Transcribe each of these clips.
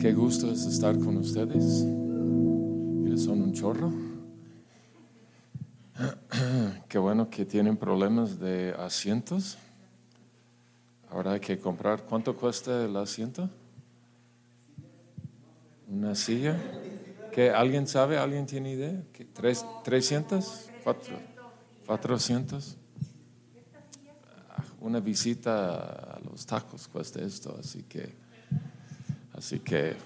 Qué gusto es estar con ustedes. Son un chorro. Qué bueno que tienen problemas de asientos. Ahora hay que comprar. ¿Cuánto cuesta el asiento? ¿Una silla? ¿Qué, ¿Alguien sabe? ¿Alguien tiene idea? ¿Qué, ¿Tres, ¿300? ¿Cuatro, ¿400? Ah, Una visita a los tacos cuesta esto, así que, así que,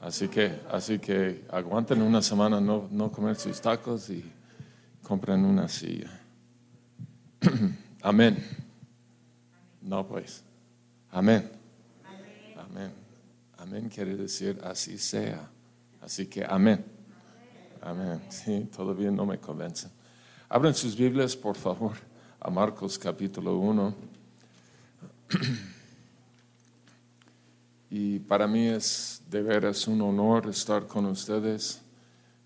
así que, así que aguanten una semana no, no comer sus tacos y compren una silla. Amén. No, pues. Amén. Amén. Amén quiere decir así sea. Así que amén. Amén. Sí, todavía no me convence. Abren sus Biblias, por favor, a Marcos capítulo 1. Y para mí es de veras un honor estar con ustedes.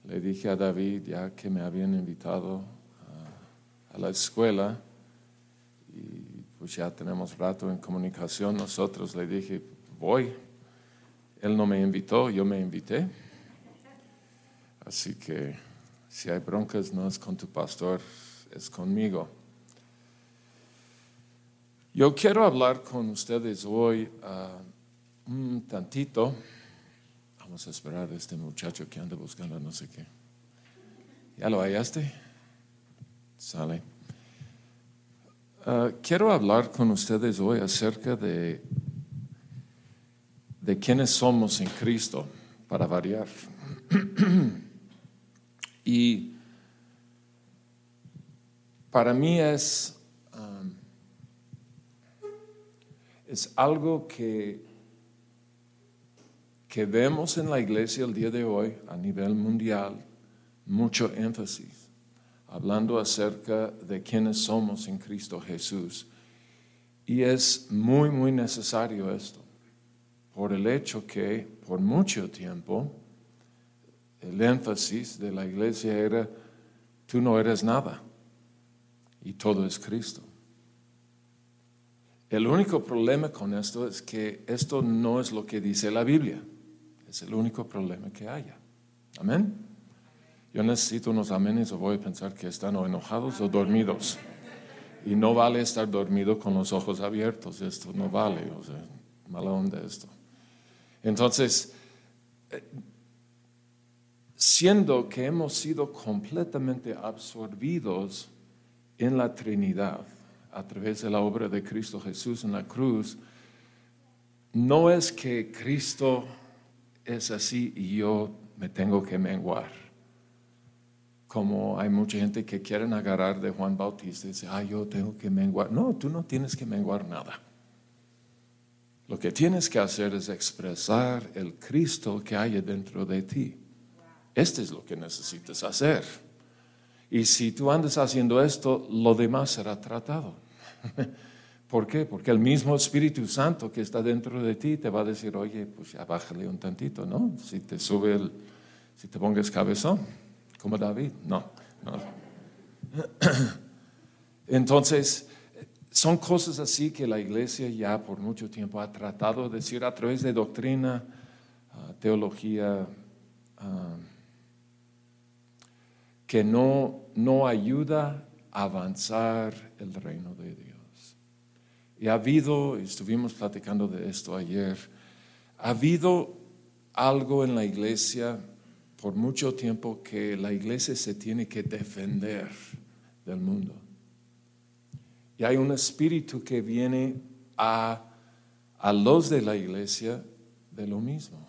Le dije a David, ya que me habían invitado a, a la escuela, y pues ya tenemos rato en comunicación, nosotros le dije, voy. Él no me invitó, yo me invité. Así que si hay broncas, no es con tu pastor, es conmigo. Yo quiero hablar con ustedes hoy ah, un tantito. Vamos a esperar a este muchacho que anda buscando no sé qué. ¿Ya lo hallaste? Sale. Ah, quiero hablar con ustedes hoy acerca de, de quiénes somos en Cristo, para variar. y para mí es, um, es algo que, que vemos en la iglesia el día de hoy a nivel mundial, mucho énfasis, hablando acerca de quiénes somos en Cristo Jesús. Y es muy, muy necesario esto, por el hecho que por mucho tiempo el énfasis de la iglesia era, tú no eres nada y todo es Cristo. El único problema con esto es que esto no es lo que dice la Biblia. Es el único problema que haya. Amén. Yo necesito unos amenes o voy a pensar que están o enojados o dormidos. Y no vale estar dormido con los ojos abiertos. Esto no vale. O sea, mala onda esto. Entonces, eh, siendo que hemos sido completamente absorbidos en la Trinidad a través de la obra de Cristo Jesús en la cruz, no es que Cristo es así y yo me tengo que menguar. Como hay mucha gente que quieren agarrar de Juan Bautista y dice, ah, yo tengo que menguar. No, tú no tienes que menguar nada. Lo que tienes que hacer es expresar el Cristo que hay dentro de ti. Este es lo que necesitas hacer. Y si tú andas haciendo esto, lo demás será tratado. ¿Por qué? Porque el mismo Espíritu Santo que está dentro de ti te va a decir, oye, pues ya bájale un tantito, ¿no? Si te sube el, si te pongas cabezón, como David, no, no. Entonces, son cosas así que la iglesia ya por mucho tiempo ha tratado de decir a través de doctrina, teología, que no, no ayuda a avanzar el reino de Dios. Y ha habido, estuvimos platicando de esto ayer, ha habido algo en la iglesia por mucho tiempo que la iglesia se tiene que defender del mundo. Y hay un espíritu que viene a, a los de la iglesia de lo mismo.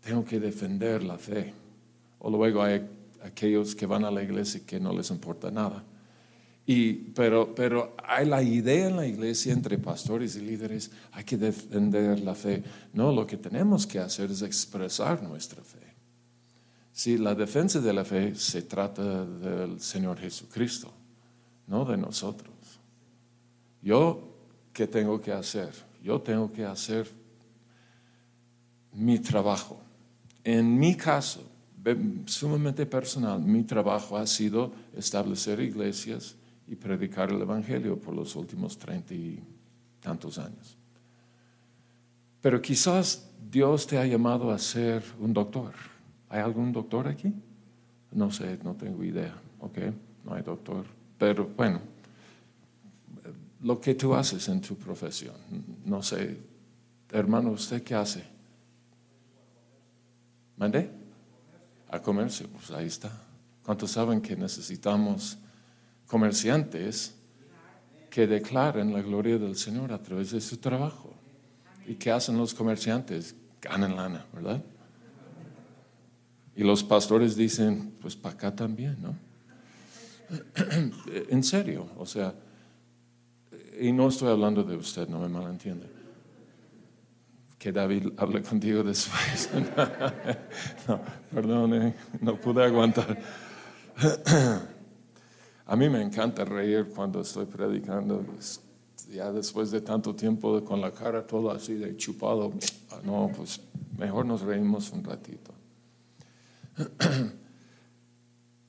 Tengo que defender la fe. O luego hay aquellos que van a la iglesia que no les importa nada. Y, pero, pero hay la idea en la iglesia entre pastores y líderes, hay que defender la fe. No, lo que tenemos que hacer es expresar nuestra fe. Si la defensa de la fe se trata del Señor Jesucristo, no de nosotros. Yo, ¿qué tengo que hacer? Yo tengo que hacer mi trabajo. En mi caso, sumamente personal, mi trabajo ha sido establecer iglesias y predicar el Evangelio por los últimos treinta y tantos años. Pero quizás Dios te ha llamado a ser un doctor. ¿Hay algún doctor aquí? No sé, no tengo idea. Ok, no hay doctor. Pero bueno, lo que tú haces en tu profesión, no sé. Hermano, ¿usted qué hace? ¿Mande? A comercio, pues ahí está. ¿Cuántos saben que necesitamos comerciantes que declaren la gloria del Señor a través de su trabajo? ¿Y qué hacen los comerciantes? Ganan lana, ¿verdad? Y los pastores dicen, pues para acá también, ¿no? en serio, o sea, y no estoy hablando de usted, no me malentiende. Que David hable contigo después. no, perdone, no pude aguantar. A mí me encanta reír cuando estoy predicando. Ya después de tanto tiempo con la cara todo así de chupado, no, pues mejor nos reímos un ratito.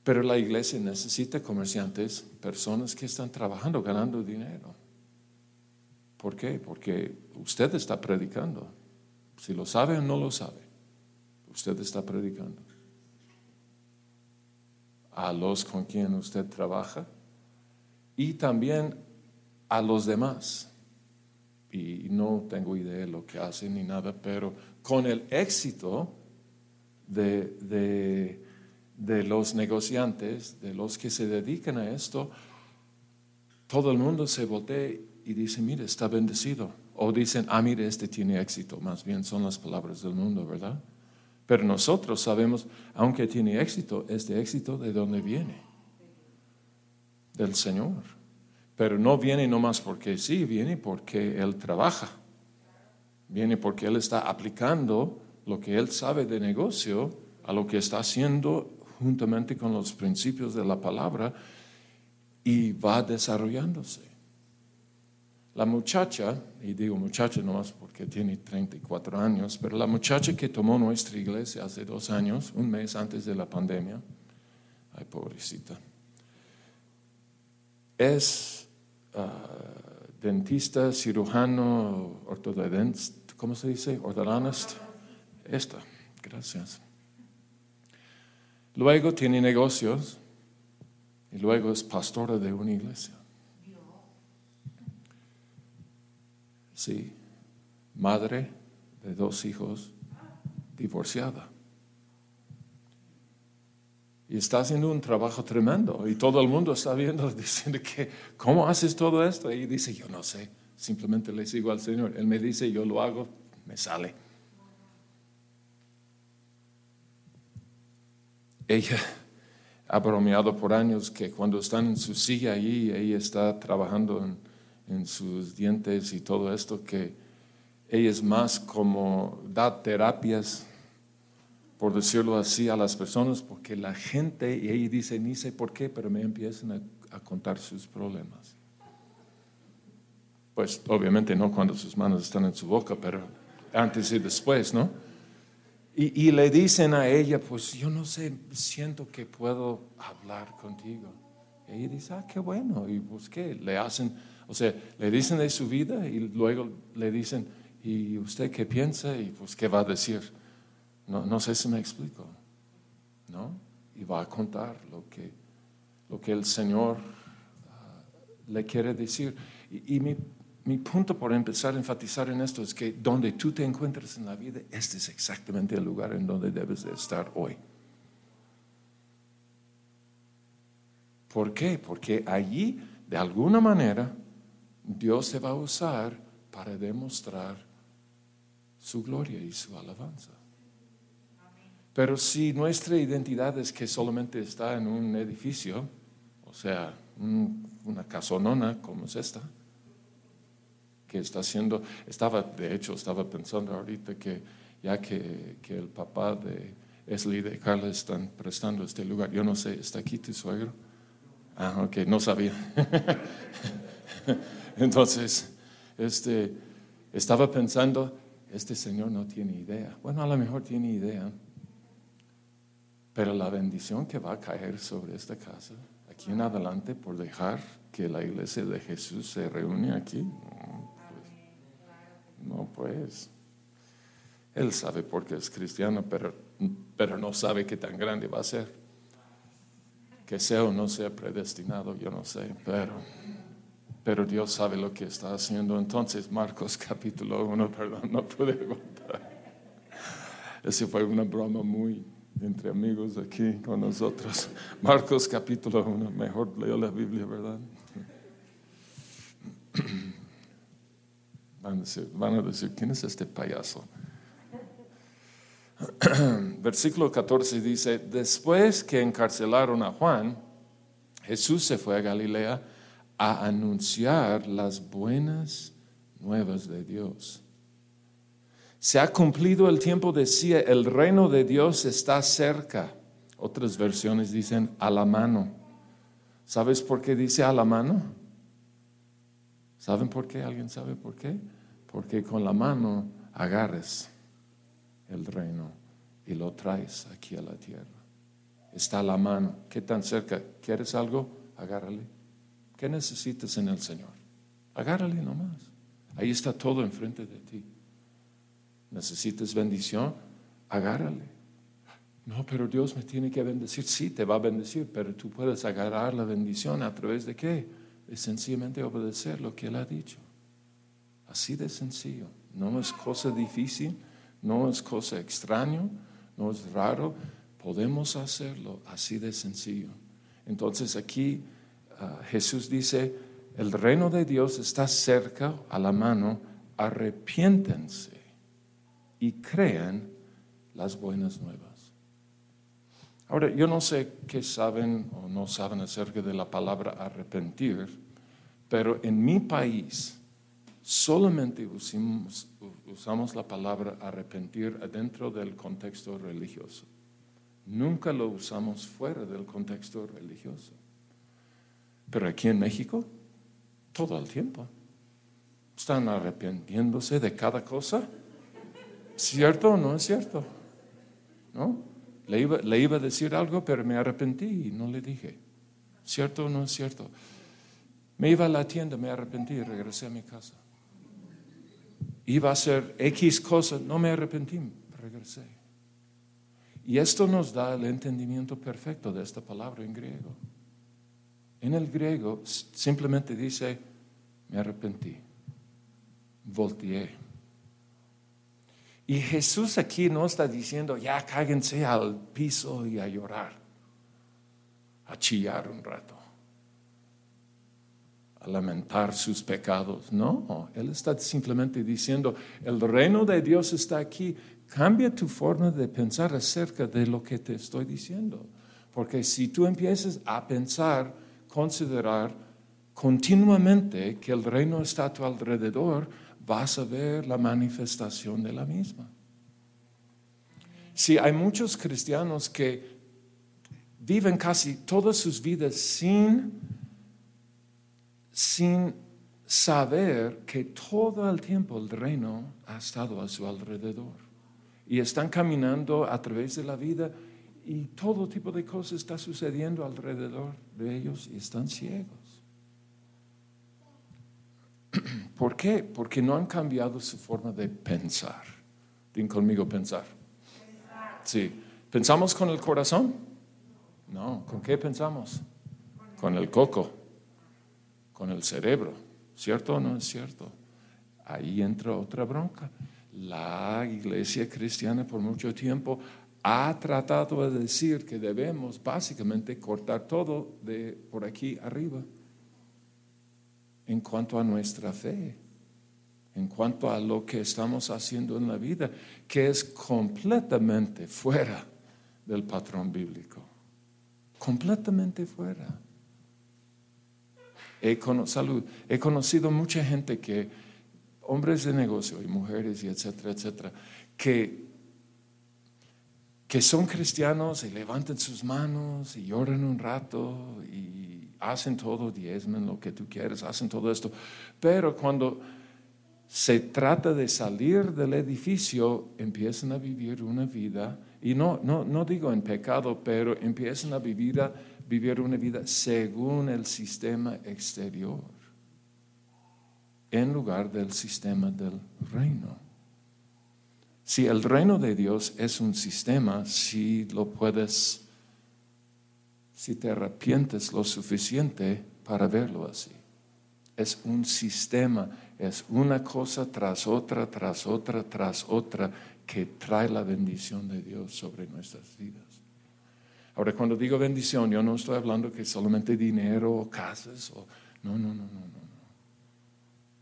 Pero la iglesia necesita comerciantes, personas que están trabajando, ganando dinero. ¿Por qué? Porque usted está predicando. Si lo sabe o no lo sabe, usted está predicando. A los con quien usted trabaja y también a los demás. Y no tengo idea de lo que hacen ni nada, pero con el éxito de, de, los negociantes, de los que se dedican a esto, todo el mundo se voltea y dice, mire, está bendecido. O dicen, ah, mire, este tiene éxito. Más bien son las palabras del mundo, ¿verdad? Pero nosotros sabemos, aunque tiene éxito, este éxito de dónde viene? Del Señor. Pero no viene nomás porque sí, viene porque Él trabaja. Viene porque Él está aplicando lo que él sabe de negocio a lo que está haciendo juntamente con los principios de la palabra y va desarrollándose. La muchacha, y digo muchacha nomás porque tiene 34 años, pero la muchacha que tomó nuestra iglesia hace dos años, un mes antes de la pandemia, ay pobrecita, es ah, dentista, cirujano, ortodontista, ¿cómo se dice? Orthodontist esta, gracias. Luego tiene negocios y luego es pastora de una iglesia. Sí, madre de dos hijos, divorciada. Y está haciendo un trabajo tremendo. Y todo el mundo está viendo, diciendo que, ¿cómo haces todo esto? Y dice, yo no sé, simplemente le sigo al Señor. Él me dice, yo lo hago, me sale. ella ha bromeado por años que cuando están en su silla allí, ella está trabajando en, sus dientes y todo esto, que ella es más como da terapias, por decirlo así, a las personas, porque la gente, y ella dice, ni sé por qué, pero me empiezan a, a contar sus problemas. Pues obviamente no cuando sus manos están en su boca, pero antes y después, ¿no? Y, le dicen a ella, pues yo no sé, siento que puedo hablar contigo. Y ella dice, ah, qué bueno. Y pues qué, le hacen, o sea, le dicen de su vida y luego le dicen, ¿y usted qué piensa? Y pues qué va a decir. No, no sé si me explico. ¿No? Y va a contar lo que, lo que el Señor ah, le quiere decir. Y, y mi mi punto por empezar a enfatizar en esto es que donde tú te encuentres en la vida, este es exactamente el lugar en donde debes de estar hoy. ¿Por qué? Porque allí, de alguna manera, Dios se va a usar para demostrar su gloria y su alabanza. Pero si nuestra identidad es que solamente está en un edificio, o sea, una casonona como es esta, que está haciendo, estaba, de hecho, estaba pensando ahorita que ya que, que el papá de Esli de Carla están prestando este lugar, yo no sé, ¿está aquí tu suegro? Ah, ok, no sabía. Entonces, este, estaba pensando, este señor no tiene idea. Bueno, a lo mejor tiene idea, pero la bendición que va a caer sobre esta casa, aquí en adelante, por dejar que la iglesia de Jesús se reúne aquí, no, pues. Él sabe por qué es cristiano, pero, pero no sabe qué tan grande va a ser. Que sea o no sea predestinado, yo no sé, pero, pero Dios sabe lo que está haciendo. Entonces, Marcos capítulo 1, perdón, no pude aguantar. Ese fue una broma muy entre amigos aquí con nosotros. Marcos capítulo 1, mejor leo la Biblia, ¿verdad? Van a, decir, van a decir, ¿quién es este payaso? Versículo 14 dice, después que encarcelaron a Juan, Jesús se fue a Galilea a anunciar las buenas nuevas de Dios. Se ha cumplido el tiempo, decía, el reino de Dios está cerca. Otras versiones dicen a la mano. ¿Sabes por qué dice a la mano? ¿Saben por qué? ¿Alguien sabe por qué? Porque con la mano agarres el reino y lo traes aquí a la tierra. Está a la mano. ¿Qué tan cerca? ¿Quieres algo? Agárrale. ¿Qué necesitas en el Señor? Agárrale nomás. Ahí está todo enfrente de ti. ¿Necesitas bendición? Agárrale. No, pero Dios me tiene que bendecir. Sí, te va a bendecir, pero tú puedes agarrar la bendición a través de qué? Es sencillamente obedecer lo que Él ha dicho. Así de sencillo. No es cosa difícil, no es cosa extraño, no es raro. Podemos hacerlo así de sencillo. Entonces aquí ah, Jesús dice, el reino de Dios está cerca, a la mano, arrepiéntense y crean las buenas nuevas. Ahora, yo no sé qué saben o no saben acerca de la palabra arrepentir, pero en mi país, solamente usamos, usamos la palabra arrepentir dentro del contexto religioso. Nunca lo usamos fuera del contexto religioso. Pero aquí en México, todo el tiempo, están arrepentiéndose de cada cosa. ¿Cierto o no es cierto? ¿No? Le iba, le iba a decir algo, pero me arrepentí y no le dije. ¿Cierto o no es cierto? Me iba a la tienda, me arrepentí y regresé a mi casa iba a hacer X cosas, no me arrepentí, regresé. Y esto nos da el entendimiento perfecto de esta palabra en griego. En el griego simplemente dice, me arrepentí, volteé. Y Jesús aquí no está diciendo, ya cáguense al piso y a llorar, a chillar un rato lamentar sus pecados. No, Él está simplemente diciendo, el reino de Dios está aquí. Cambia tu forma de pensar acerca de lo que te estoy diciendo. Porque si tú empiezas a pensar, considerar continuamente que el reino está a tu alrededor, vas a ver la manifestación de la misma. Si hay muchos cristianos que viven casi todas sus vidas sin sin saber que todo el tiempo el reino ha estado a su alrededor. Y están caminando a través de la vida y todo tipo de cosas está sucediendo alrededor de ellos y están ciegos. ¿Por qué? Porque no han cambiado su forma de pensar. Dime conmigo pensar. Sí. ¿Pensamos con el corazón? No. ¿Con qué pensamos? Con el coco con el cerebro. ¿Cierto o no es cierto? Ahí entra otra bronca. La iglesia cristiana por mucho tiempo ha tratado de decir que debemos básicamente cortar todo de por aquí arriba en cuanto a nuestra fe, en cuanto a lo que estamos haciendo en la vida, que es completamente fuera del patrón bíblico, completamente fuera. He, salud, he conocido mucha gente que, hombres de negocio y mujeres y etcétera, etcétera, que, que son cristianos y levantan sus manos y lloran un rato y hacen todo, diezmen lo que tú quieres, hacen todo esto, pero cuando se trata de salir del edificio, empiezan a vivir una vida, y no, no, no digo en pecado, pero empiezan a vivir vivir una vida según el sistema exterior, en lugar del sistema del reino. Si el reino de Dios es un sistema, si lo puedes, si te arrepientes lo suficiente para verlo así. Es un sistema, es una cosa tras otra, tras otra, tras otra que trae la bendición de Dios sobre nuestras vidas. Ahora, cuando digo bendición, yo no estoy hablando que solamente dinero o casas. O, no, no, no, no, no.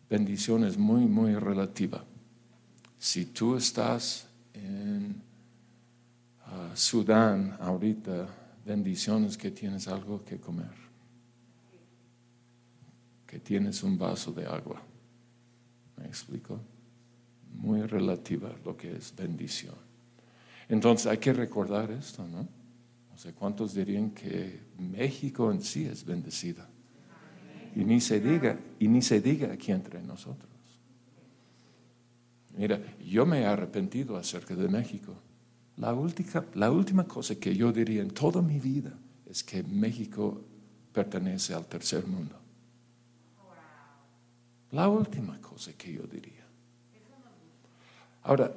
Bendición es muy, muy relativa. Si tú estás en ah, Sudán ahorita, bendiciones que tienes algo que comer, que tienes un vaso de agua. ¿Me explico? Muy relativa lo que es bendición. Entonces hay que recordar esto, ¿no? No sé cuántos dirían que México en sí es bendecida. Y ni se diga, y ni se diga aquí entre nosotros. Mira, yo me he arrepentido acerca de México. La última, la última cosa que yo diría en toda mi vida es que México pertenece al tercer mundo. La última cosa que yo diría. Ahora,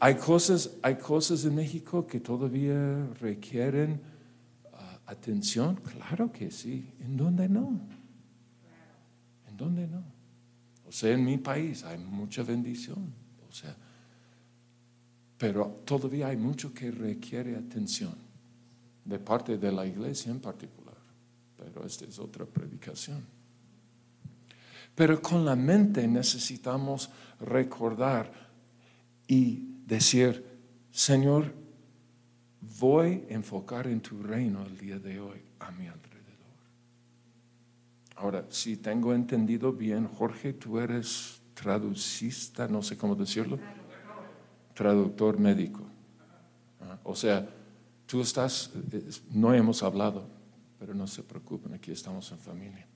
hay cosas, hay cosas en México que todavía requieren ah, atención. Claro que sí. ¿En dónde no? ¿En dónde no? O sea, en mi país hay mucha bendición. O sea, pero todavía hay mucho que requiere atención de parte de la iglesia en particular. Pero esta es otra predicación. Pero con la mente necesitamos recordar y decir, Señor, voy a enfocar en tu reino el día de hoy a mi alrededor. Ahora, si tengo entendido bien, Jorge, tú eres traducista, no sé cómo decirlo, traductor médico. Ah, o sea, tú estás, no hemos hablado, pero no se preocupen, aquí estamos en familia.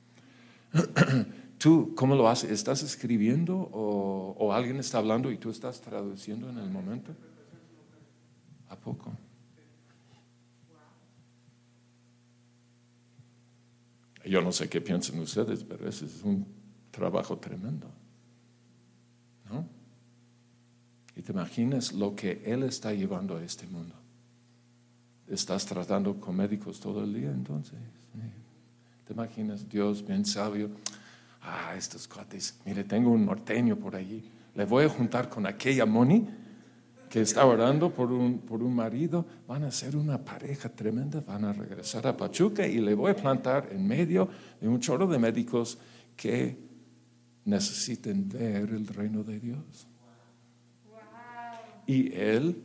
¿Tú cómo lo haces? ¿Estás escribiendo o, alguien está hablando y tú estás traduciendo en el momento? ¿A poco? Yo no sé qué piensan ustedes, pero ese es un trabajo tremendo. Y te imaginas lo que Él está llevando a este mundo. Estás tratando con médicos todo el día, entonces. ¿Te imaginas Dios bien sabio? ah, estos cuates, mire, tengo un norteño por allí, le voy a juntar con aquella Moni que está orando por un, por un marido, van a ser una pareja tremenda, van a regresar a Pachuca y le voy a plantar en medio de un chorro de médicos que necesiten ver el reino de Dios. Y él,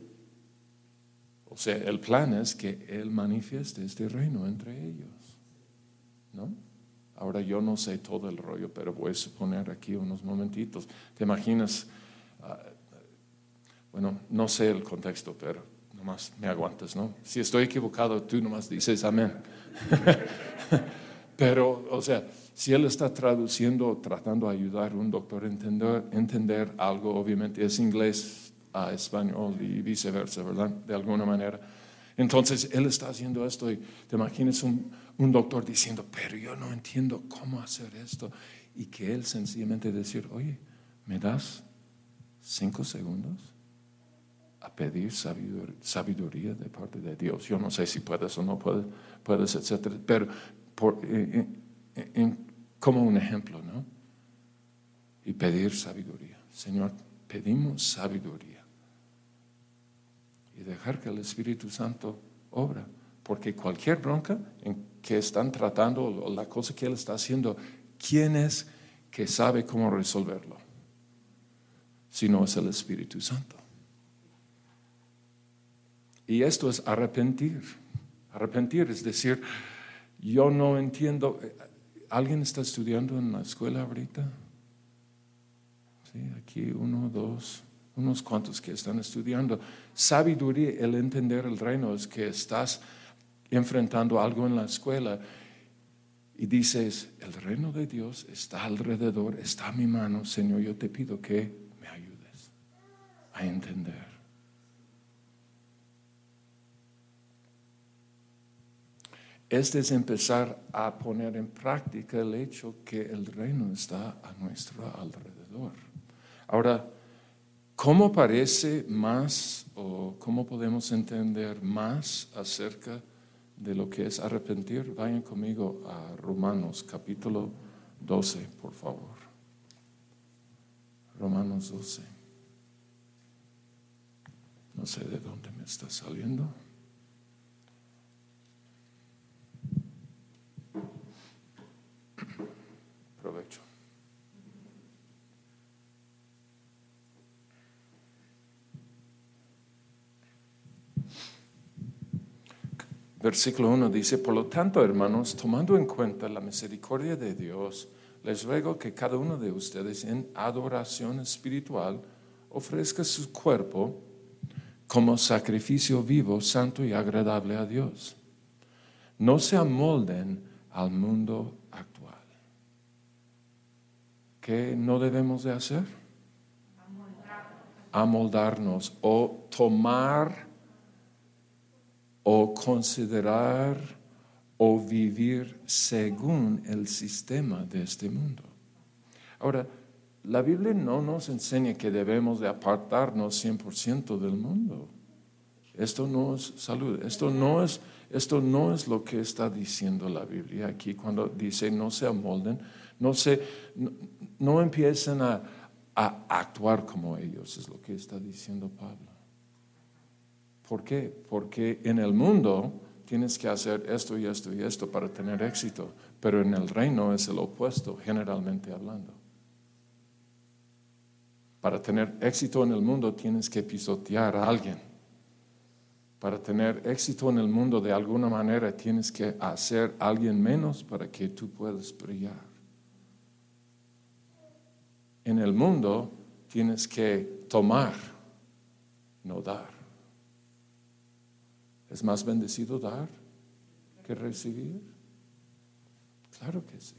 o sea, el plan es que él manifieste este reino entre ellos, ¿no? Ahora yo no sé todo el rollo, pero voy a suponer aquí unos momentitos. ¿Te imaginas? Ah, bueno, no sé el contexto, pero nomás me aguantas, ¿no? Si estoy equivocado, tú nomás dices amén. pero, o sea, si él está traduciendo, tratando de ayudar a un doctor a entender, entender algo, obviamente es inglés a español y viceversa, ¿verdad? De alguna manera. Entonces, él está haciendo esto y te imaginas un, un doctor diciendo, pero yo no entiendo cómo hacer esto. Y que él sencillamente decir, oye, ¿me das cinco segundos a pedir sabiduría de parte de Dios? Yo no sé si puedes o no puedes, puedes etcétera, pero por, eh, eh, como un ejemplo, ¿no? Y pedir sabiduría. Señor, pedimos sabiduría. Dejar que el Espíritu Santo obra. Porque cualquier bronca en que están tratando, la cosa que Él está haciendo, ¿quién es que sabe cómo resolverlo? Si no es el Espíritu Santo. Y esto es arrepentir. Arrepentir es decir, yo no entiendo. ¿Alguien está estudiando en la escuela ahorita? Sí, aquí uno, dos, unos cuantos que están estudiando. Sabiduría, el entender el reino es que estás enfrentando algo en la escuela y dices, el reino de Dios está alrededor, está a mi mano, Señor, yo te pido que me ayudes a entender. Este es empezar a poner en práctica el hecho que el reino está a nuestro alrededor. Ahora, ¿Cómo parece más o cómo podemos entender más acerca de lo que es arrepentir? Vayan conmigo a Romanos capítulo 12, por favor. Romanos 12. No sé de dónde me está saliendo. Provecho. Versículo 1 dice, por lo tanto, hermanos, tomando en cuenta la misericordia de Dios, les ruego que cada uno de ustedes en adoración espiritual ofrezca su cuerpo como sacrificio vivo, santo y agradable a Dios. No se amolden al mundo actual. ¿Qué no debemos de hacer? Amoldarnos o tomar o considerar o vivir según el sistema de este mundo. Ahora, la Biblia no nos enseña que debemos de apartarnos 100% del mundo. Esto no es salud, esto no es, esto no es lo que está diciendo la Biblia aquí cuando dice no se amolden, no, se, no, empiecen a, a actuar como ellos, es lo que está diciendo Pablo. ¿Por qué? Porque en el mundo tienes que hacer esto y esto y esto para tener éxito, pero en el reino es el opuesto, generalmente hablando. Para tener éxito en el mundo tienes que pisotear a alguien. Para tener éxito en el mundo de alguna manera tienes que hacer a alguien menos para que tú puedas brillar. En el mundo tienes que tomar, no dar. ¿Es más bendecido dar que recibir? Claro que sí.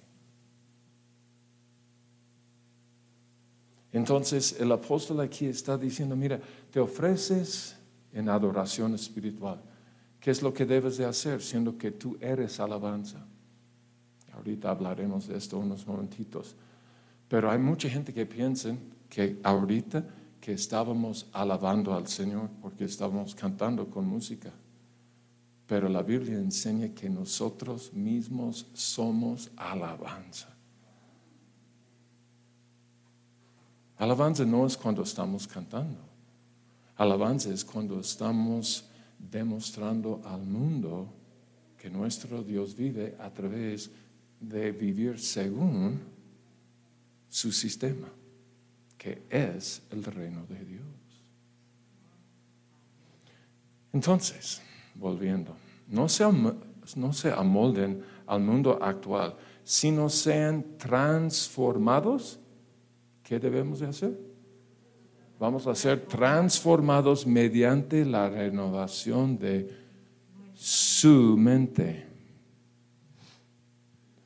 Entonces el apóstol aquí está diciendo, mira, te ofreces en adoración espiritual. ¿Qué es lo que debes de hacer siendo que tú eres alabanza? Ahorita hablaremos de esto unos momentitos. Pero hay mucha gente que piensa que ahorita que estábamos alabando al Señor porque estábamos cantando con música. Pero la Biblia enseña que nosotros mismos somos alabanza. Alabanza no es cuando estamos cantando. Alabanza es cuando estamos demostrando al mundo que nuestro Dios vive a través de vivir según su sistema, que es el reino de Dios. Entonces, volviendo, no se, no se amolden al mundo actual, sino sean transformados ¿qué debemos de hacer? Vamos a ser transformados mediante la renovación de su mente.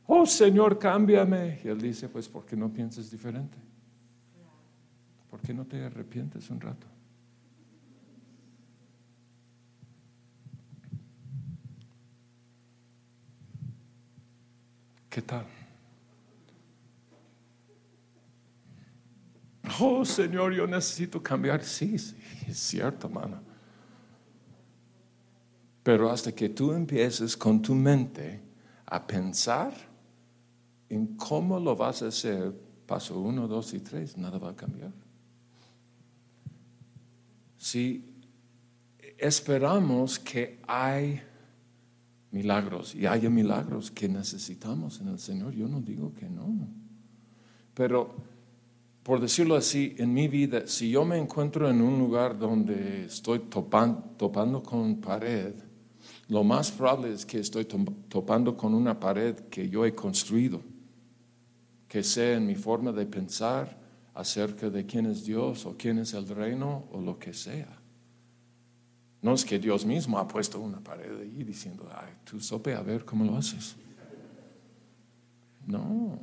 Oh Señor, cámbiame. Y él dice, pues, ¿por qué no piensas diferente? ¿Por qué no te arrepientes un rato? ¿Qué tal? Oh Señor, yo necesito cambiar. Sí, sí, es cierto, hermano. Pero hasta que tú empieces con tu mente a pensar en cómo lo vas a hacer, paso uno, dos y tres, nada va a cambiar. Si esperamos que hay milagros y haya milagros que necesitamos en el Señor, yo no digo que no. Pero por decirlo así, en mi vida, si yo me encuentro en un lugar donde estoy topando con pared, lo más probable es que estoy topando con una pared que yo he construido, que sea en mi forma de pensar acerca de quién es Dios o quién es el reino o lo que sea. No es que Dios mismo ha puesto una pared ahí diciendo, ay, tú sope a ver cómo lo haces. No,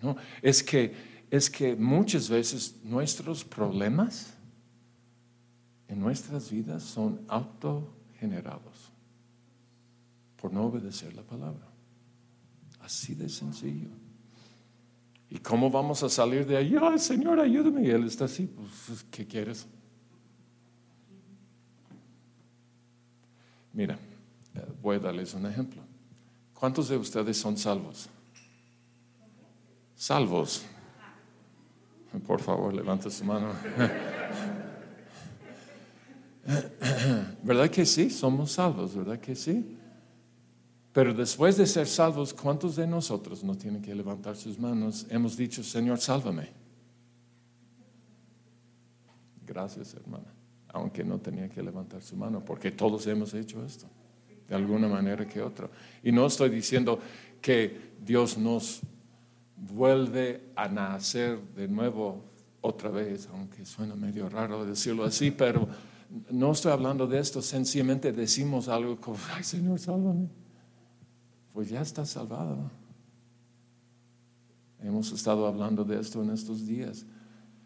no, es que es que muchas veces nuestros problemas en nuestras vidas son autogenerados por no obedecer la palabra. Así de sencillo. ¿Y cómo vamos a salir de ahí? Ay, Señor, ayúdame. Y Él está así, pues, ¿qué quieres? Mira, eh, voy a darles un ejemplo. ¿Cuántos de ustedes son salvos? Salvos. Por favor, levanta su mano. ¿Verdad que sí? Somos salvos, ¿verdad que sí? Pero después de ser salvos, ¿cuántos de nosotros no tienen que levantar sus manos? Hemos dicho, Señor, sálvame. Gracias, hermana. Aunque no tenía que levantar su mano, porque todos hemos hecho esto, de alguna manera que otra. Y no estoy diciendo que Dios nos vuelve a nacer de nuevo otra vez, aunque suena medio raro decirlo así, pero no estoy hablando de esto, sencillamente decimos algo como, ay Señor, sálvame. Pues ya está salvado. Hemos estado hablando de esto en estos días.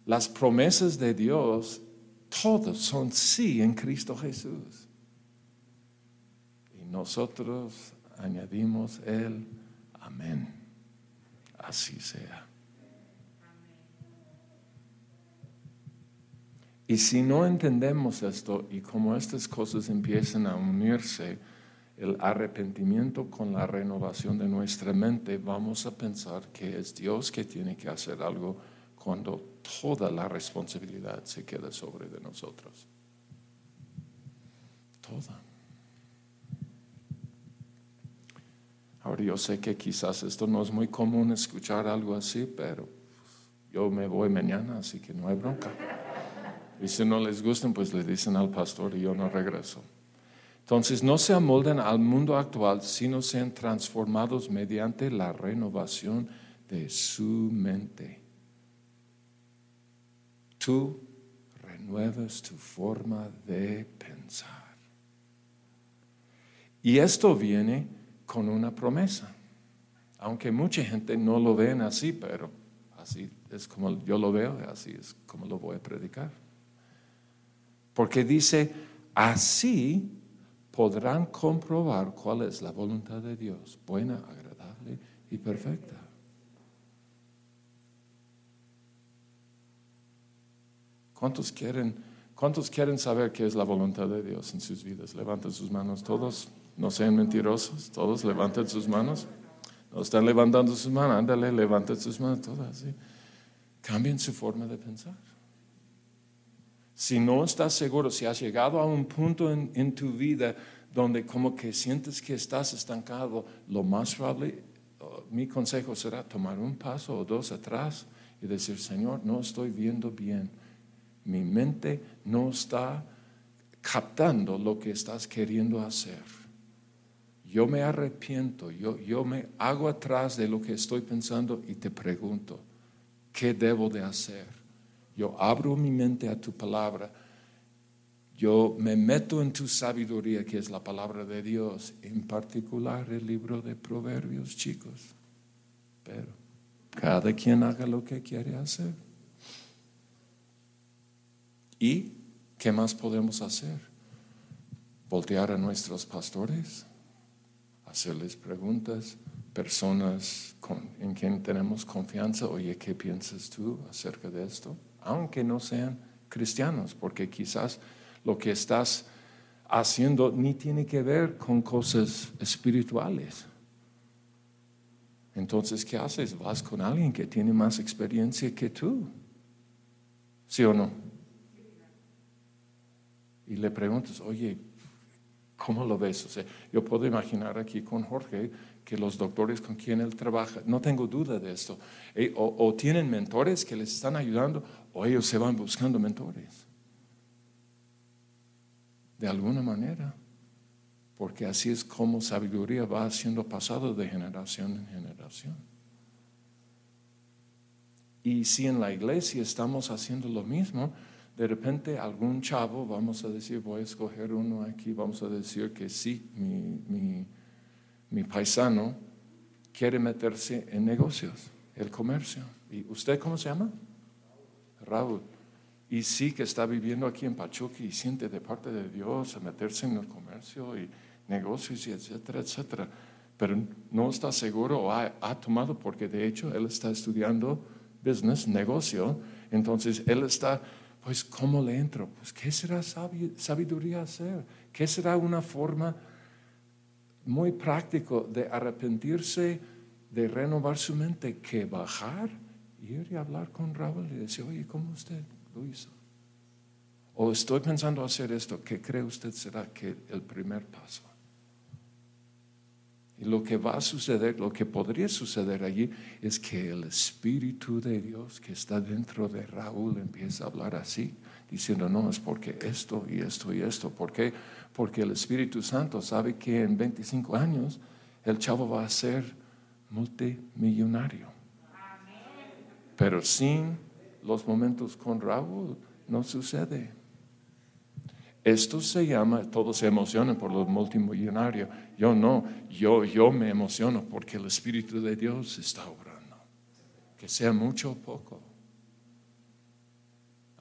Las promesas de Dios, todas son sí en Cristo Jesús. Y nosotros añadimos el amén. Así sea. Y si no entendemos esto y como estas cosas empiezan a unirse, el arrepentimiento con la renovación de nuestra mente, vamos a pensar que es Dios que tiene que hacer algo cuando toda la responsabilidad se queda sobre de nosotros. Toda. Ahora yo sé que quizás esto no es muy común escuchar algo así, pero yo me voy mañana, así que no hay bronca. Y si no les gustan, pues le dicen al pastor y yo no regreso. Entonces, no se amolden al mundo actual, sino sean transformados mediante la renovación de su mente. Tú renuevas tu forma de pensar. Y esto viene con una promesa. Aunque mucha gente no lo ven así, pero así es como yo lo veo, así es como lo voy a predicar. Porque dice, así podrán comprobar cuál es la voluntad de Dios, buena, agradable y perfecta. ¿Cuántos quieren, ¿Cuántos quieren saber qué es la voluntad de Dios en sus vidas? Levanten sus manos todos, no sean mentirosos, todos levanten sus manos. No están levantando sus manos, ándale, levanten sus manos, todas. Cambien su forma de pensar. Si no estás seguro, si has llegado a un punto en, tu vida donde como que sientes que estás estancado, lo más probable, uh, mi consejo será tomar un paso o dos atrás y decir, Señor, no estoy viendo bien. Mi mente no está captando lo que estás queriendo hacer. Yo me arrepiento, yo, yo me hago atrás de lo que estoy pensando y te pregunto, ¿qué debo de hacer? yo abro mi mente a tu palabra, yo me meto en tu sabiduría, que es la palabra de Dios, en particular el libro de Proverbios, chicos. Pero cada quien haga lo que quiere hacer. ¿Y qué más podemos hacer? Voltear a nuestros pastores, hacerles preguntas, personas en quien tenemos confianza, oye, ¿qué piensas tú acerca de esto? aunque no sean cristianos, porque quizás lo que estás haciendo ni tiene que ver con cosas espirituales. Entonces, ¿qué haces? Vas con alguien que tiene más experiencia que tú. ¿Sí o no? Y le preguntas, oye, ¿cómo lo ves? Yo puedo imaginar aquí con Jorge que los doctores con quien él trabaja, no tengo duda de esto, eh, o, tienen mentores que les están ayudando, o ellos se van buscando mentores. De alguna manera, porque así es como sabiduría va siendo pasado de generación en generación. Y si en la iglesia estamos haciendo lo mismo, de repente algún chavo, vamos a decir, voy a escoger uno aquí, vamos a decir que sí, mi paisano quiere meterse en negocios, el comercio. ¿Y usted cómo se llama? Raúl. Y sí que está viviendo aquí en Pachuca y siente de parte de Dios a meterse en el comercio y negocios y etcétera, etcétera. pero no está seguro o ha, ha tomado porque de hecho él está estudiando business, negocio, entonces él está, pues, ¿cómo le entro? Pues, ¿qué será sabiduría hacer? ¿Qué será una forma muy práctica de arrepentirse, de renovar su mente, que bajar, ir y hablar con Raúl y decir, oye, ¿cómo usted lo hizo? O estoy pensando hacer esto, ¿qué cree usted será que el primer paso? Y lo que va a suceder, lo que podría suceder allí, es que el Espíritu de Dios que está dentro de Raúl empieza a hablar así, diciendo, no, es porque esto y esto y esto. ¿Por qué? Porque el Espíritu Santo sabe que en 25 años el chavo va a ser multimillonario. Pero sin los momentos con Raúl no sucede. Esto se llama, todos se emocionan por los multimillonarios. Yo no, yo, yo me emociono porque el Espíritu de Dios está obrando. Que sea mucho o poco.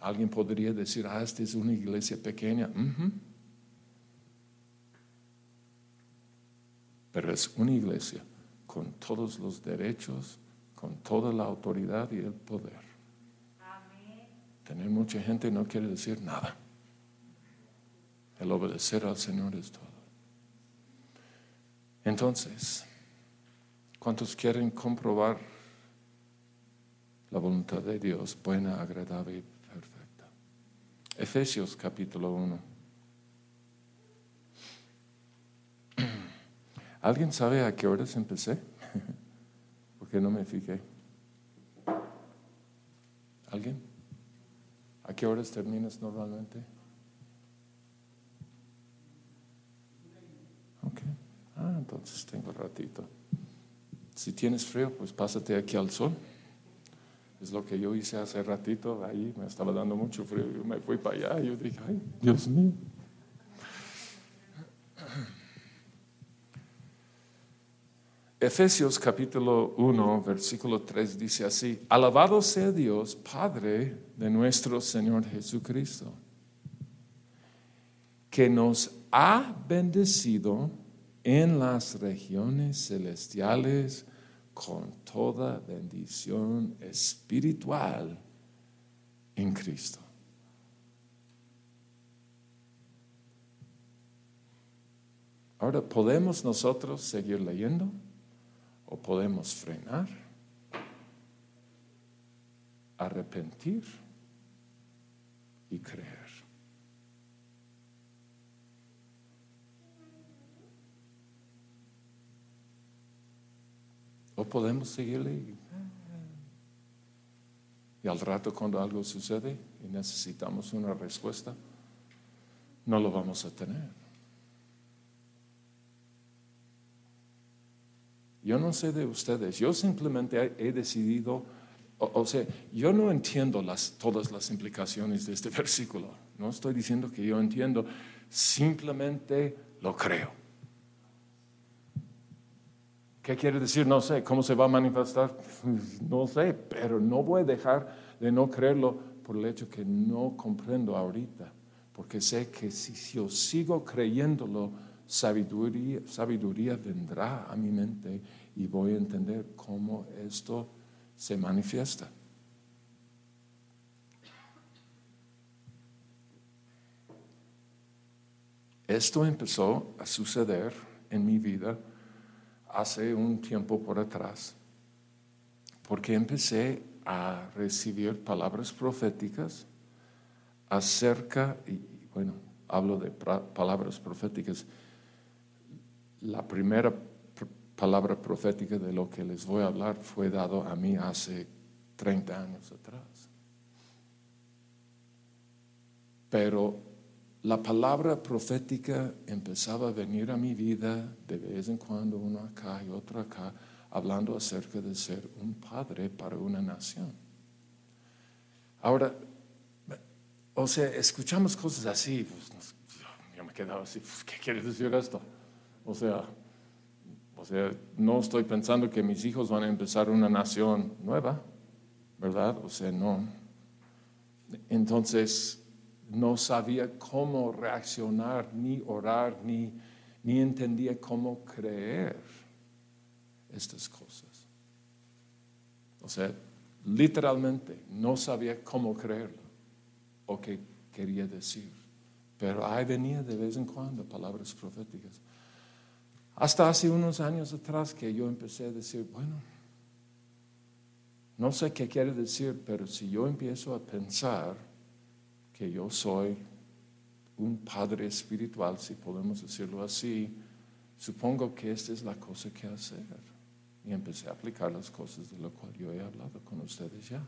Alguien podría decir, ah, esta es una iglesia pequeña. Pero es una iglesia con todos los derechos, con toda la autoridad y el poder. Tener mucha gente no quiere decir nada. El obedecer al Señor es todo. Entonces, ¿cuántos quieren comprobar la voluntad de Dios, buena, agradable y perfecta? Efesios capítulo 1. ¿Alguien sabe a qué horas empecé? Porque no me fijé. ¿Alguien? ¿A qué horas terminas normalmente? Ok. Ah, entonces tengo ratito. Si tienes frío, pues pásate aquí al sol. Es lo que yo hice hace ratito. Ahí me estaba dando mucho frío. Yo me fui para allá. Y yo dije, ay, Dios mío. Efesios capítulo 1, versículo 3 dice así, alabado sea Dios, Padre de nuestro Señor Jesucristo, que nos ha bendecido en las regiones celestiales con toda bendición espiritual en Cristo. Ahora, ¿podemos nosotros seguir leyendo o podemos frenar, arrepentir y creer? O podemos seguirle y, al rato cuando algo sucede y necesitamos una respuesta, no lo vamos a tener. Yo no sé de ustedes, yo simplemente he decidido, o, sea, yo no entiendo las, todas las implicaciones de este versículo, no estoy diciendo que yo entiendo, simplemente lo creo. ¿Qué quiere decir? No sé. ¿Cómo se va a manifestar? No sé, pero no voy a dejar de no creerlo por el hecho que no comprendo ahorita, porque sé que si yo sigo creyéndolo, sabiduría, sabiduría vendrá a mi mente y voy a entender cómo esto se manifiesta. Esto empezó a suceder en mi vida hace un tiempo por atrás, porque empecé a recibir palabras proféticas acerca, y bueno, hablo de palabras proféticas, la primera palabra profética de lo que les voy a hablar fue dado a mí hace 30 años atrás. Pero la palabra profética empezaba a venir a mi vida de vez en cuando, uno acá y otro acá, hablando acerca de ser un padre para una nación. Ahora, o sea, escuchamos cosas así, pues, yo me quedaba así, pues, ¿qué quiere decir esto? O sea, o sea, no estoy pensando que mis hijos van a empezar una nación nueva, ¿verdad? O sea, no. Entonces, no sabía cómo reaccionar, ni orar, ni, ni entendía cómo creer. estas cosas. O sea, literalmente no sabía cómo creerlo o qué quería decir. Pero ahí venía de vez en cuando palabras proféticas. Hasta hace unos años atrás que yo empecé a decir, bueno, no sé qué quiere decir, pero si yo empiezo a pensar que yo soy un padre espiritual, si podemos decirlo así, supongo que esta es la cosa que hacer. Y empecé a aplicar las cosas de lo cual yo he hablado con ustedes ya.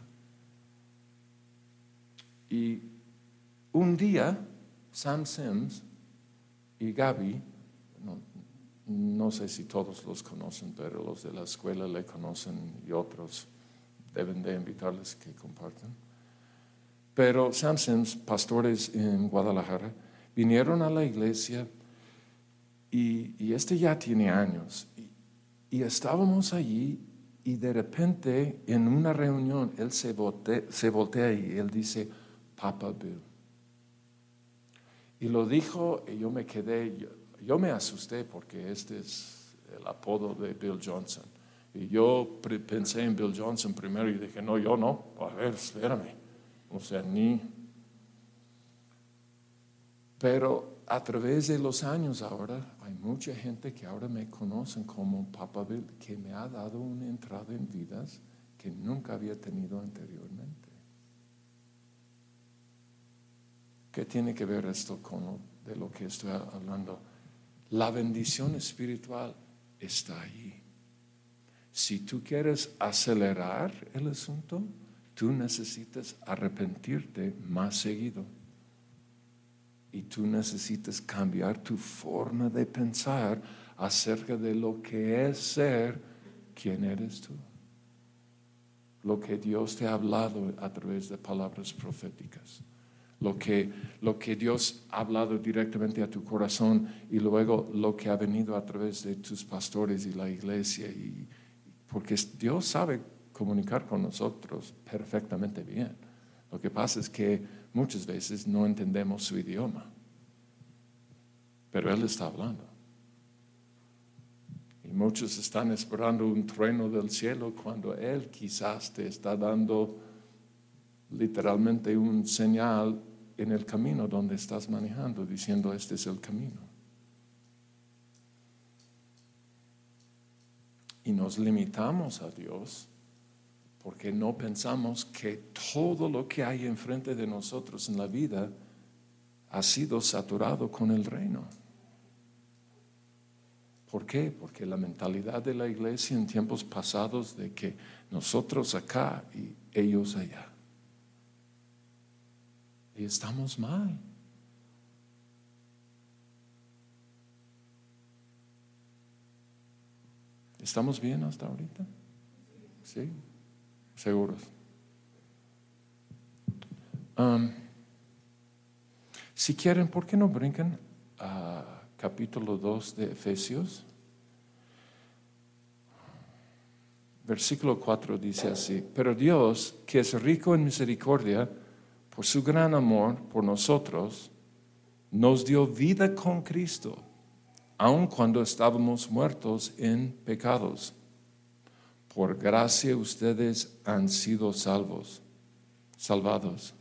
Y un día, Sam Sims y Gaby, no, no sé si todos los conocen, pero los de la escuela le conocen y otros deben de invitarles que compartan. Pero Samsons, pastores en Guadalajara, vinieron a la iglesia y, este ya tiene años. Y, estábamos allí y de repente en una reunión él se, se voltea y él dice, Papa Bill. Y lo dijo y yo me quedé, yo, yo me asusté porque este es el apodo de Bill Johnson. Y yo pensé en Bill Johnson primero y dije, no, yo no, a ver, espérame. O sea, ni... Pero a través de los años ahora hay mucha gente que ahora me conocen como Papa Bill, que me ha dado una entrada en vidas que nunca había tenido anteriormente. ¿Qué tiene que ver esto con de lo que estoy hablando? La bendición espiritual está ahí. Si tú quieres acelerar el asunto, tú necesitas arrepentirte más seguido. Y tú necesitas cambiar tu forma de pensar acerca de lo que es ser quien eres tú. Lo que Dios te ha hablado a través de palabras proféticas lo que, lo que Dios ha hablado directamente a tu corazón y luego lo que ha venido a través de tus pastores y la iglesia. Y, porque Dios sabe comunicar con nosotros perfectamente bien. Lo que pasa es que muchas veces no entendemos su idioma, pero Él está hablando. Y muchos están esperando un trueno del cielo cuando Él quizás te está dando literalmente un señal en el camino donde estás manejando, diciendo, este es el camino. Y nos limitamos a Dios porque no pensamos que todo lo que hay enfrente de nosotros en la vida ha sido saturado con el reino. ¿Por qué? Porque la mentalidad de la iglesia en tiempos pasados de que nosotros acá y ellos allá y estamos mal. ¿Estamos bien hasta ahorita? Sí, seguros. Um, si quieren, ¿por qué no brincan a capítulo 2 de Efesios? Versículo 4 dice así, pero Dios, que es rico en misericordia, por su gran amor por nosotros, nos dio vida con Cristo, aun cuando estábamos muertos en pecados. Por gracia ustedes han sido salvos, salvados.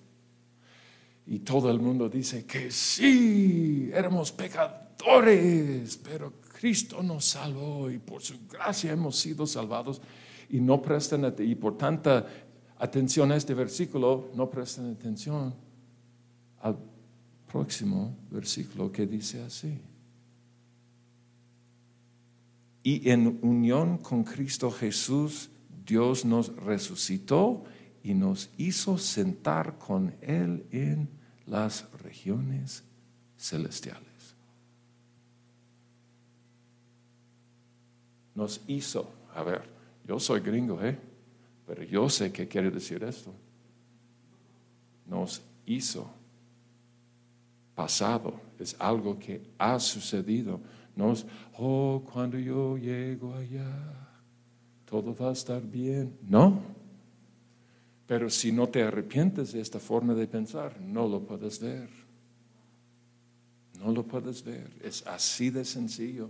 Y todo el mundo dice que sí, éramos pecadores, pero Cristo nos salvó y por su gracia hemos sido salvados. Y no prestan y por tanta atención a este versículo, no presten atención al próximo versículo que dice así. Y en unión con Cristo Jesús, Dios nos resucitó y nos hizo sentar con Él en las regiones celestiales. Nos hizo, a ver, yo soy gringo, ¿eh? Pero yo sé qué quiere decir esto. Nos hizo pasado, es algo que ha sucedido. Oh, cuando yo llego allá, todo va a estar bien. No. Pero si no te arrepientes de esta forma de pensar, no lo puedes ver. No lo puedes ver. Es así de sencillo.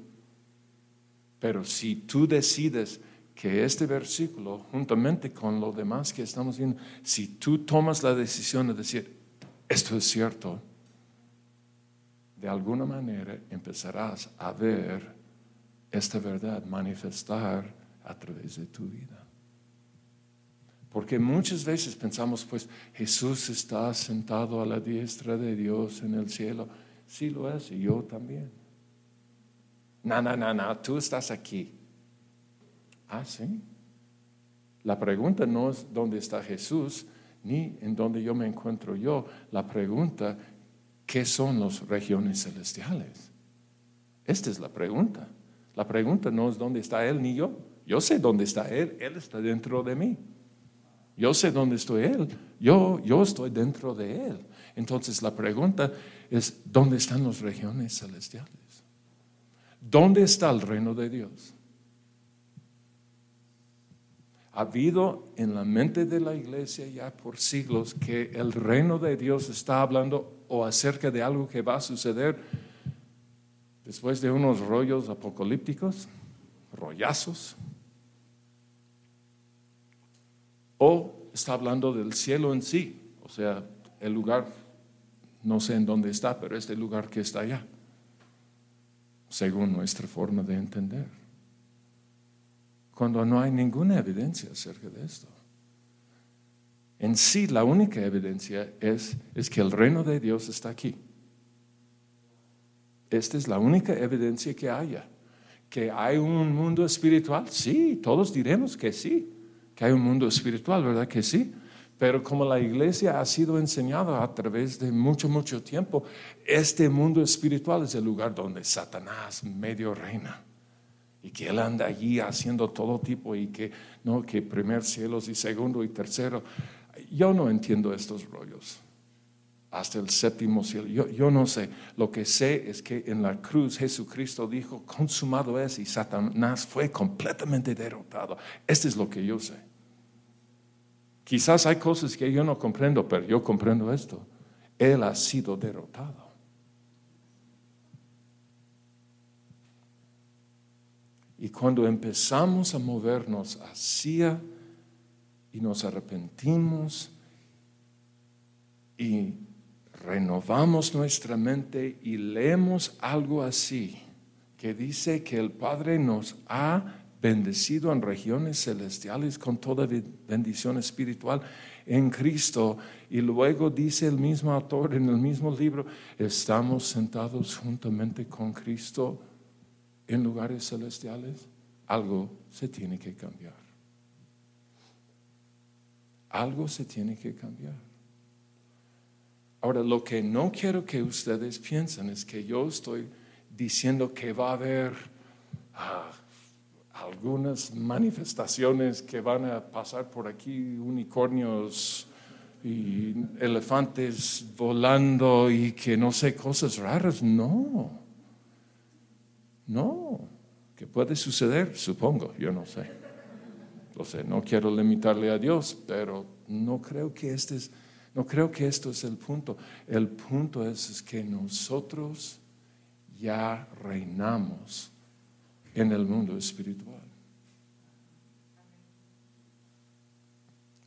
Pero si tú decides que este versículo, juntamente con lo demás que estamos viendo, si tú tomas la decisión de decir, esto es cierto, de alguna manera empezarás a ver esta verdad manifestar a través de tu vida. Porque muchas veces pensamos, pues Jesús está sentado a la diestra de Dios en el cielo. Sí lo es, y yo también. No, no, no, no, tú estás aquí. Ah, sí. La pregunta no es dónde está Jesús, ni en dónde yo me encuentro yo. La pregunta, ¿qué son las regiones celestiales? Esta es la pregunta. La pregunta no es dónde está Él ni yo. Yo sé dónde está Él, Él está dentro de mí. Yo sé dónde estoy Él, yo, yo estoy dentro de Él. Entonces la pregunta es, ¿dónde están las regiones celestiales? ¿Dónde está el reino de Dios? Ha habido en la mente de la iglesia ya por siglos que el reino de Dios está hablando o acerca de algo que va a suceder después de unos rollos apocalípticos, rollazos, o está hablando del cielo en sí, o sea, el lugar, no sé en dónde está, pero este lugar que está allá, según nuestra forma de entender. Cuando no hay ninguna evidencia acerca de esto. En sí, la única evidencia es, es que el reino de Dios está aquí. Esta es la única evidencia que haya. ¿Que hay un mundo espiritual? Sí, todos diremos que sí que hay un mundo espiritual, ¿verdad que sí? Pero como la iglesia ha sido enseñada a través de mucho, mucho tiempo, este mundo espiritual es el lugar donde Satanás medio reina. Y que él anda allí haciendo todo tipo y que, no, que primer cielos y segundo y tercero. Yo no entiendo estos rollos. Hasta el séptimo cielo. Yo, no sé. Lo que sé es que en la cruz Jesucristo dijo, consumado es y Satanás fue completamente derrotado. Esto es lo que yo sé. Quizás hay cosas que yo no comprendo, pero yo comprendo esto. Él ha sido derrotado. Y cuando empezamos a movernos hacia y nos arrepentimos y renovamos nuestra mente y leemos algo así, que dice que el Padre nos ha bendecido en regiones celestiales con toda bendición espiritual en Cristo. Y luego dice el mismo autor en el mismo libro, estamos sentados juntamente con Cristo en lugares celestiales. Algo se tiene que cambiar. Algo se tiene que cambiar. Ahora, lo que no quiero que ustedes piensen es que yo estoy diciendo que va a haber ah, algunas manifestaciones que van a pasar por aquí, unicornios y elefantes volando y que no sé, cosas raras. No, no, que puede suceder, supongo, yo no sé. No sé, no quiero limitarle a Dios, pero no creo que este es, no creo que esto es el punto. El punto es, es que nosotros ya reinamos en el mundo espiritual.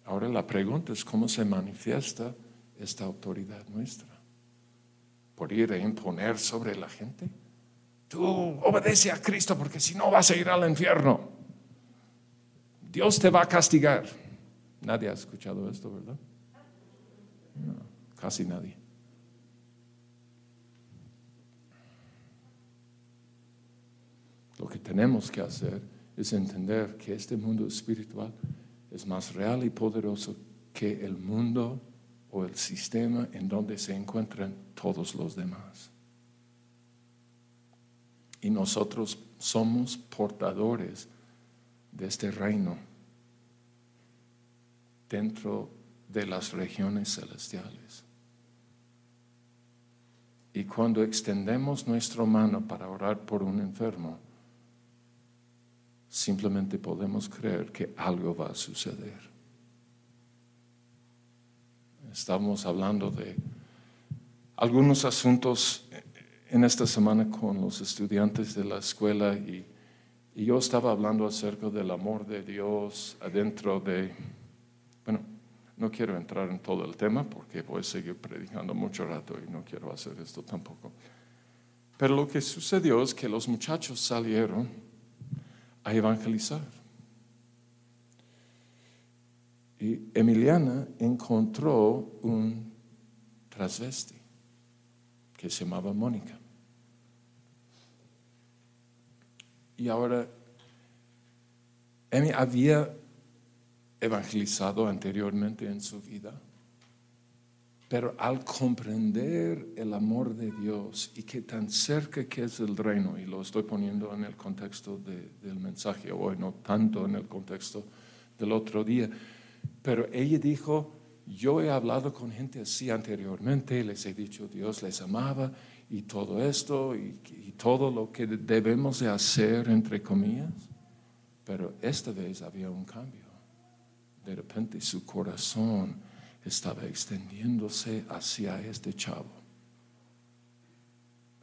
Ahora la pregunta es cómo se manifiesta esta autoridad nuestra. ¿Por ir a imponer sobre la gente? Tú obedece a Cristo porque si no vas a ir al infierno. Dios te va a castigar. Nadie ha escuchado esto, ¿verdad? No, casi nadie. Lo que tenemos que hacer es entender que este mundo espiritual es más real y poderoso que el mundo o el sistema en donde se encuentran todos los demás. Y nosotros somos portadores de este reino dentro de las regiones celestiales. Y cuando extendemos nuestra mano para orar por un enfermo, simplemente podemos creer que algo va a suceder. Estamos hablando de algunos asuntos en esta semana con los estudiantes de la escuela y Y yo estaba hablando acerca del amor de Dios adentro de, bueno, no quiero entrar en todo el tema porque voy a seguir predicando mucho rato y no quiero hacer esto tampoco. Pero lo que sucedió es que los muchachos salieron a evangelizar. Y Emiliana encontró un transvesti que se llamaba Mónica. Y ahora, Emi había evangelizado anteriormente en su vida, pero al comprender el amor de Dios y que tan cerca que es el reino, y lo estoy poniendo en el contexto del mensaje hoy, no tanto en el contexto del otro día, pero ella dijo, yo he hablado con gente así anteriormente, les he dicho Dios les amaba y todo esto y, todo lo que debemos de hacer, entre comillas, pero esta vez había un cambio. De repente su corazón estaba extendiéndose hacia este chavo.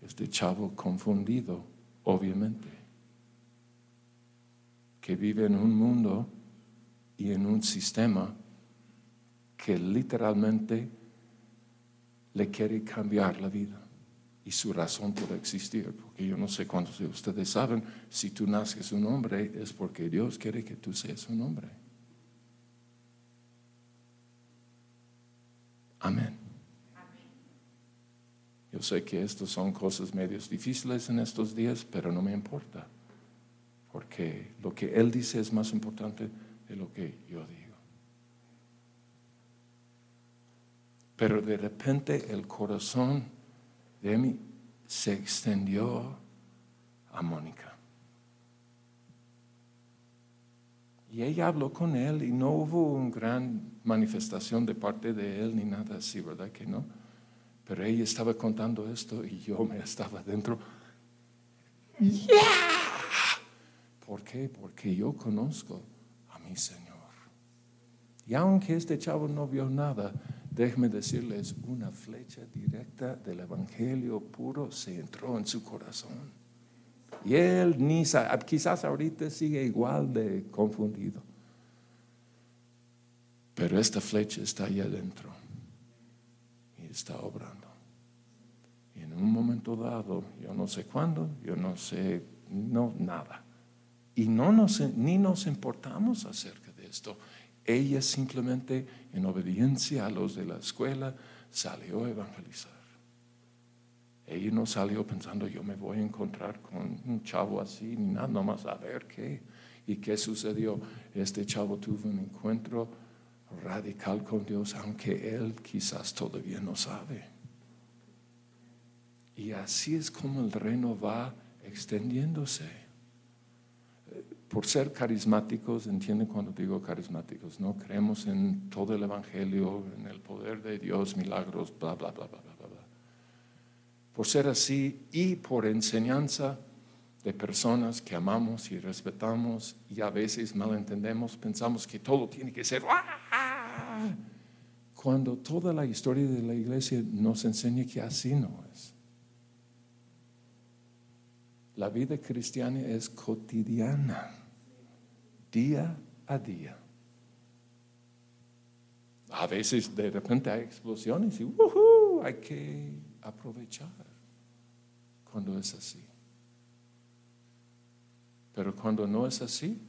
Este chavo confundido, obviamente, que vive en un mundo y en un sistema que literalmente le quiere cambiar la vida y su razón por existir. Porque yo no sé cuántos de ustedes saben, si tú naces un hombre es porque Dios quiere que tú seas un hombre. Amén. Yo sé que estas son cosas medios difíciles en estos días, pero no me importa, porque lo que Él dice es más importante de lo que yo digo. Pero de repente el corazón de mí se extendió a Mónica. Y ella habló con él y no hubo una gran manifestación de parte de él ni nada así, ¿verdad que no? Pero ella estaba contando esto y yo me estaba dentro. ¿Por qué? Porque yo conozco a mi Señor. Y aunque este chavo no vio nada, déjeme decirles, una flecha directa del Evangelio puro se entró en su corazón. Y él ni quizás ahorita sigue igual de confundido. Pero esta flecha está ahí adentro y está obrando. Y en un momento dado, yo no sé cuándo, yo no sé, no, nada. Y no nos, ni nos importamos acerca de esto. Ella simplemente, en obediencia a los de la escuela, salió a evangelizar. Ella no salió pensando, yo me voy a encontrar con un chavo así, ni nada, nomás a ver qué. ¿Y qué sucedió? Este chavo tuvo un encuentro radical con Dios, aunque él quizás todavía no sabe. Y así es como el reino va extendiéndose por ser carismáticos, entienden cuando digo carismáticos, no creemos en todo el Evangelio, en el poder de Dios, milagros, bla, bla, bla, bla, bla, bla. Por ser así y por enseñanza de personas que amamos y respetamos y a veces malentendemos, pensamos que todo tiene que ser... Cuando toda la historia de la iglesia nos enseña que así no es. La vida cristiana es cotidiana día a día. A veces de repente hay explosiones y hay que aprovechar cuando es así. Pero cuando no es así,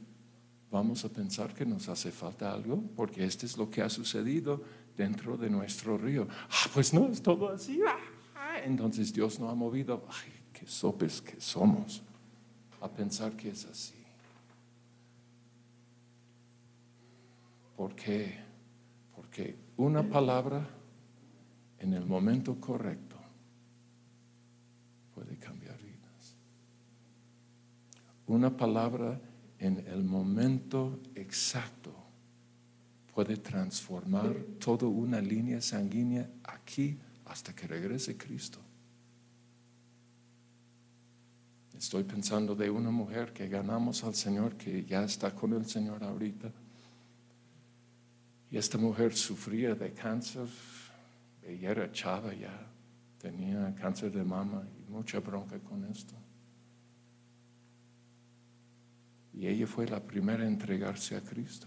vamos a pensar que nos hace falta algo, porque este es lo que ha sucedido dentro de nuestro río. Ah, pues no, es todo así. Ah, entonces Dios no ha movido. Ay, qué sopes que somos a pensar que es así. ¿Por qué? Porque una palabra en el momento correcto puede cambiar vidas. Una palabra en el momento exacto puede transformar toda una línea sanguínea aquí hasta que regrese Cristo. Estoy pensando de una mujer que ganamos al Señor, que ya está con el Señor ahorita y esta mujer sufría de cáncer, ella era chava ya, tenía cáncer de mama y mucha bronca con esto. Y ella fue la primera a entregarse a Cristo.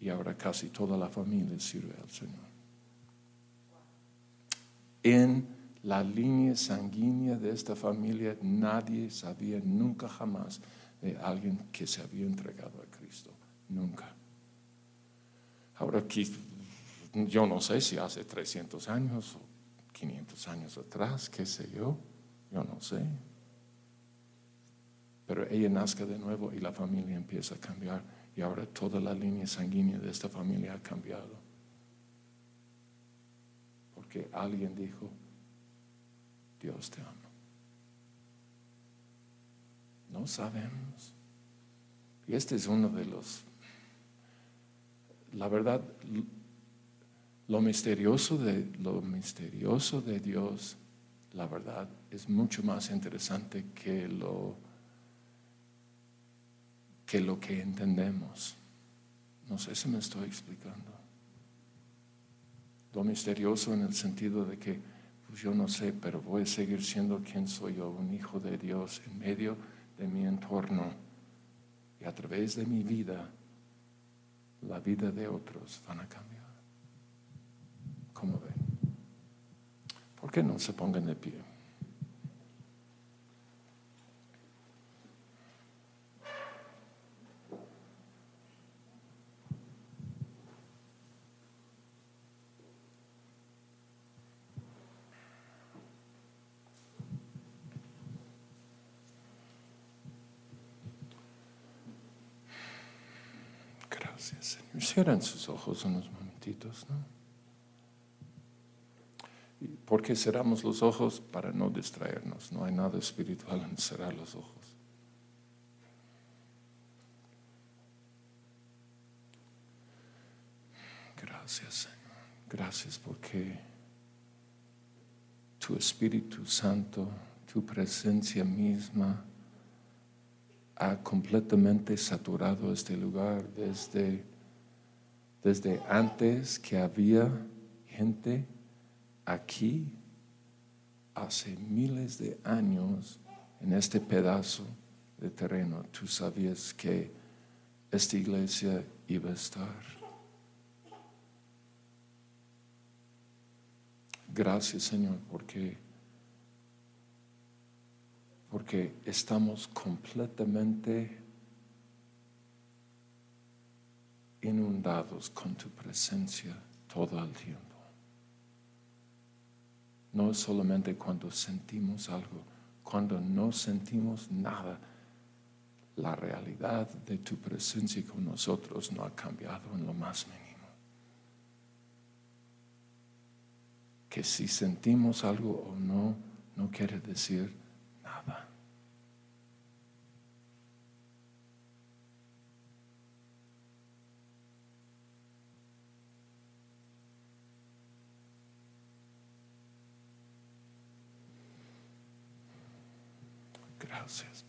Y ahora casi toda la familia sirve al Señor. En la línea sanguínea de esta familia nadie sabía nunca jamás de alguien que se había entregado a Cristo. Nunca. Ahora aquí, yo no sé si hace 300 años o 500 años atrás, qué sé yo, yo no sé. Pero ella nazca de nuevo y la familia empieza a cambiar y ahora toda la línea sanguínea de esta familia ha cambiado. Porque alguien dijo, Dios te ama. No sabemos. Y este es uno de los, la verdad, lo misterioso de, lo misterioso de Dios, la verdad, es mucho más interesante que lo, que lo que entendemos. No sé si me estoy explicando. Lo misterioso en el sentido de que yo no sé, pero voy a seguir siendo quien soy yo, un hijo de Dios en medio de mi entorno y a través de mi vida, la vida de otros van a cambiar. ¿Cómo ven? ¿Por qué no se pongan de pie? Cierran sus ojos unos momentitos, ¿no? ¿Por qué cerramos los ojos? Para no distraernos. No hay nada espiritual en cerrar los ojos. Gracias, Señor. Gracias porque tu Espíritu Santo, tu presencia misma, ha completamente saturado este lugar desde, desde antes que había gente aquí hace miles de años en este pedazo de terreno. Tú sabías que esta iglesia iba a estar. Gracias Señor porque porque estamos completamente inundados con tu presencia todo el tiempo. No solamente cuando sentimos algo, cuando no sentimos nada. La realidad de tu presencia con nosotros no ha cambiado en lo más mínimo. Que si sentimos algo o no, no quiere decir nada. Gracias, Padre.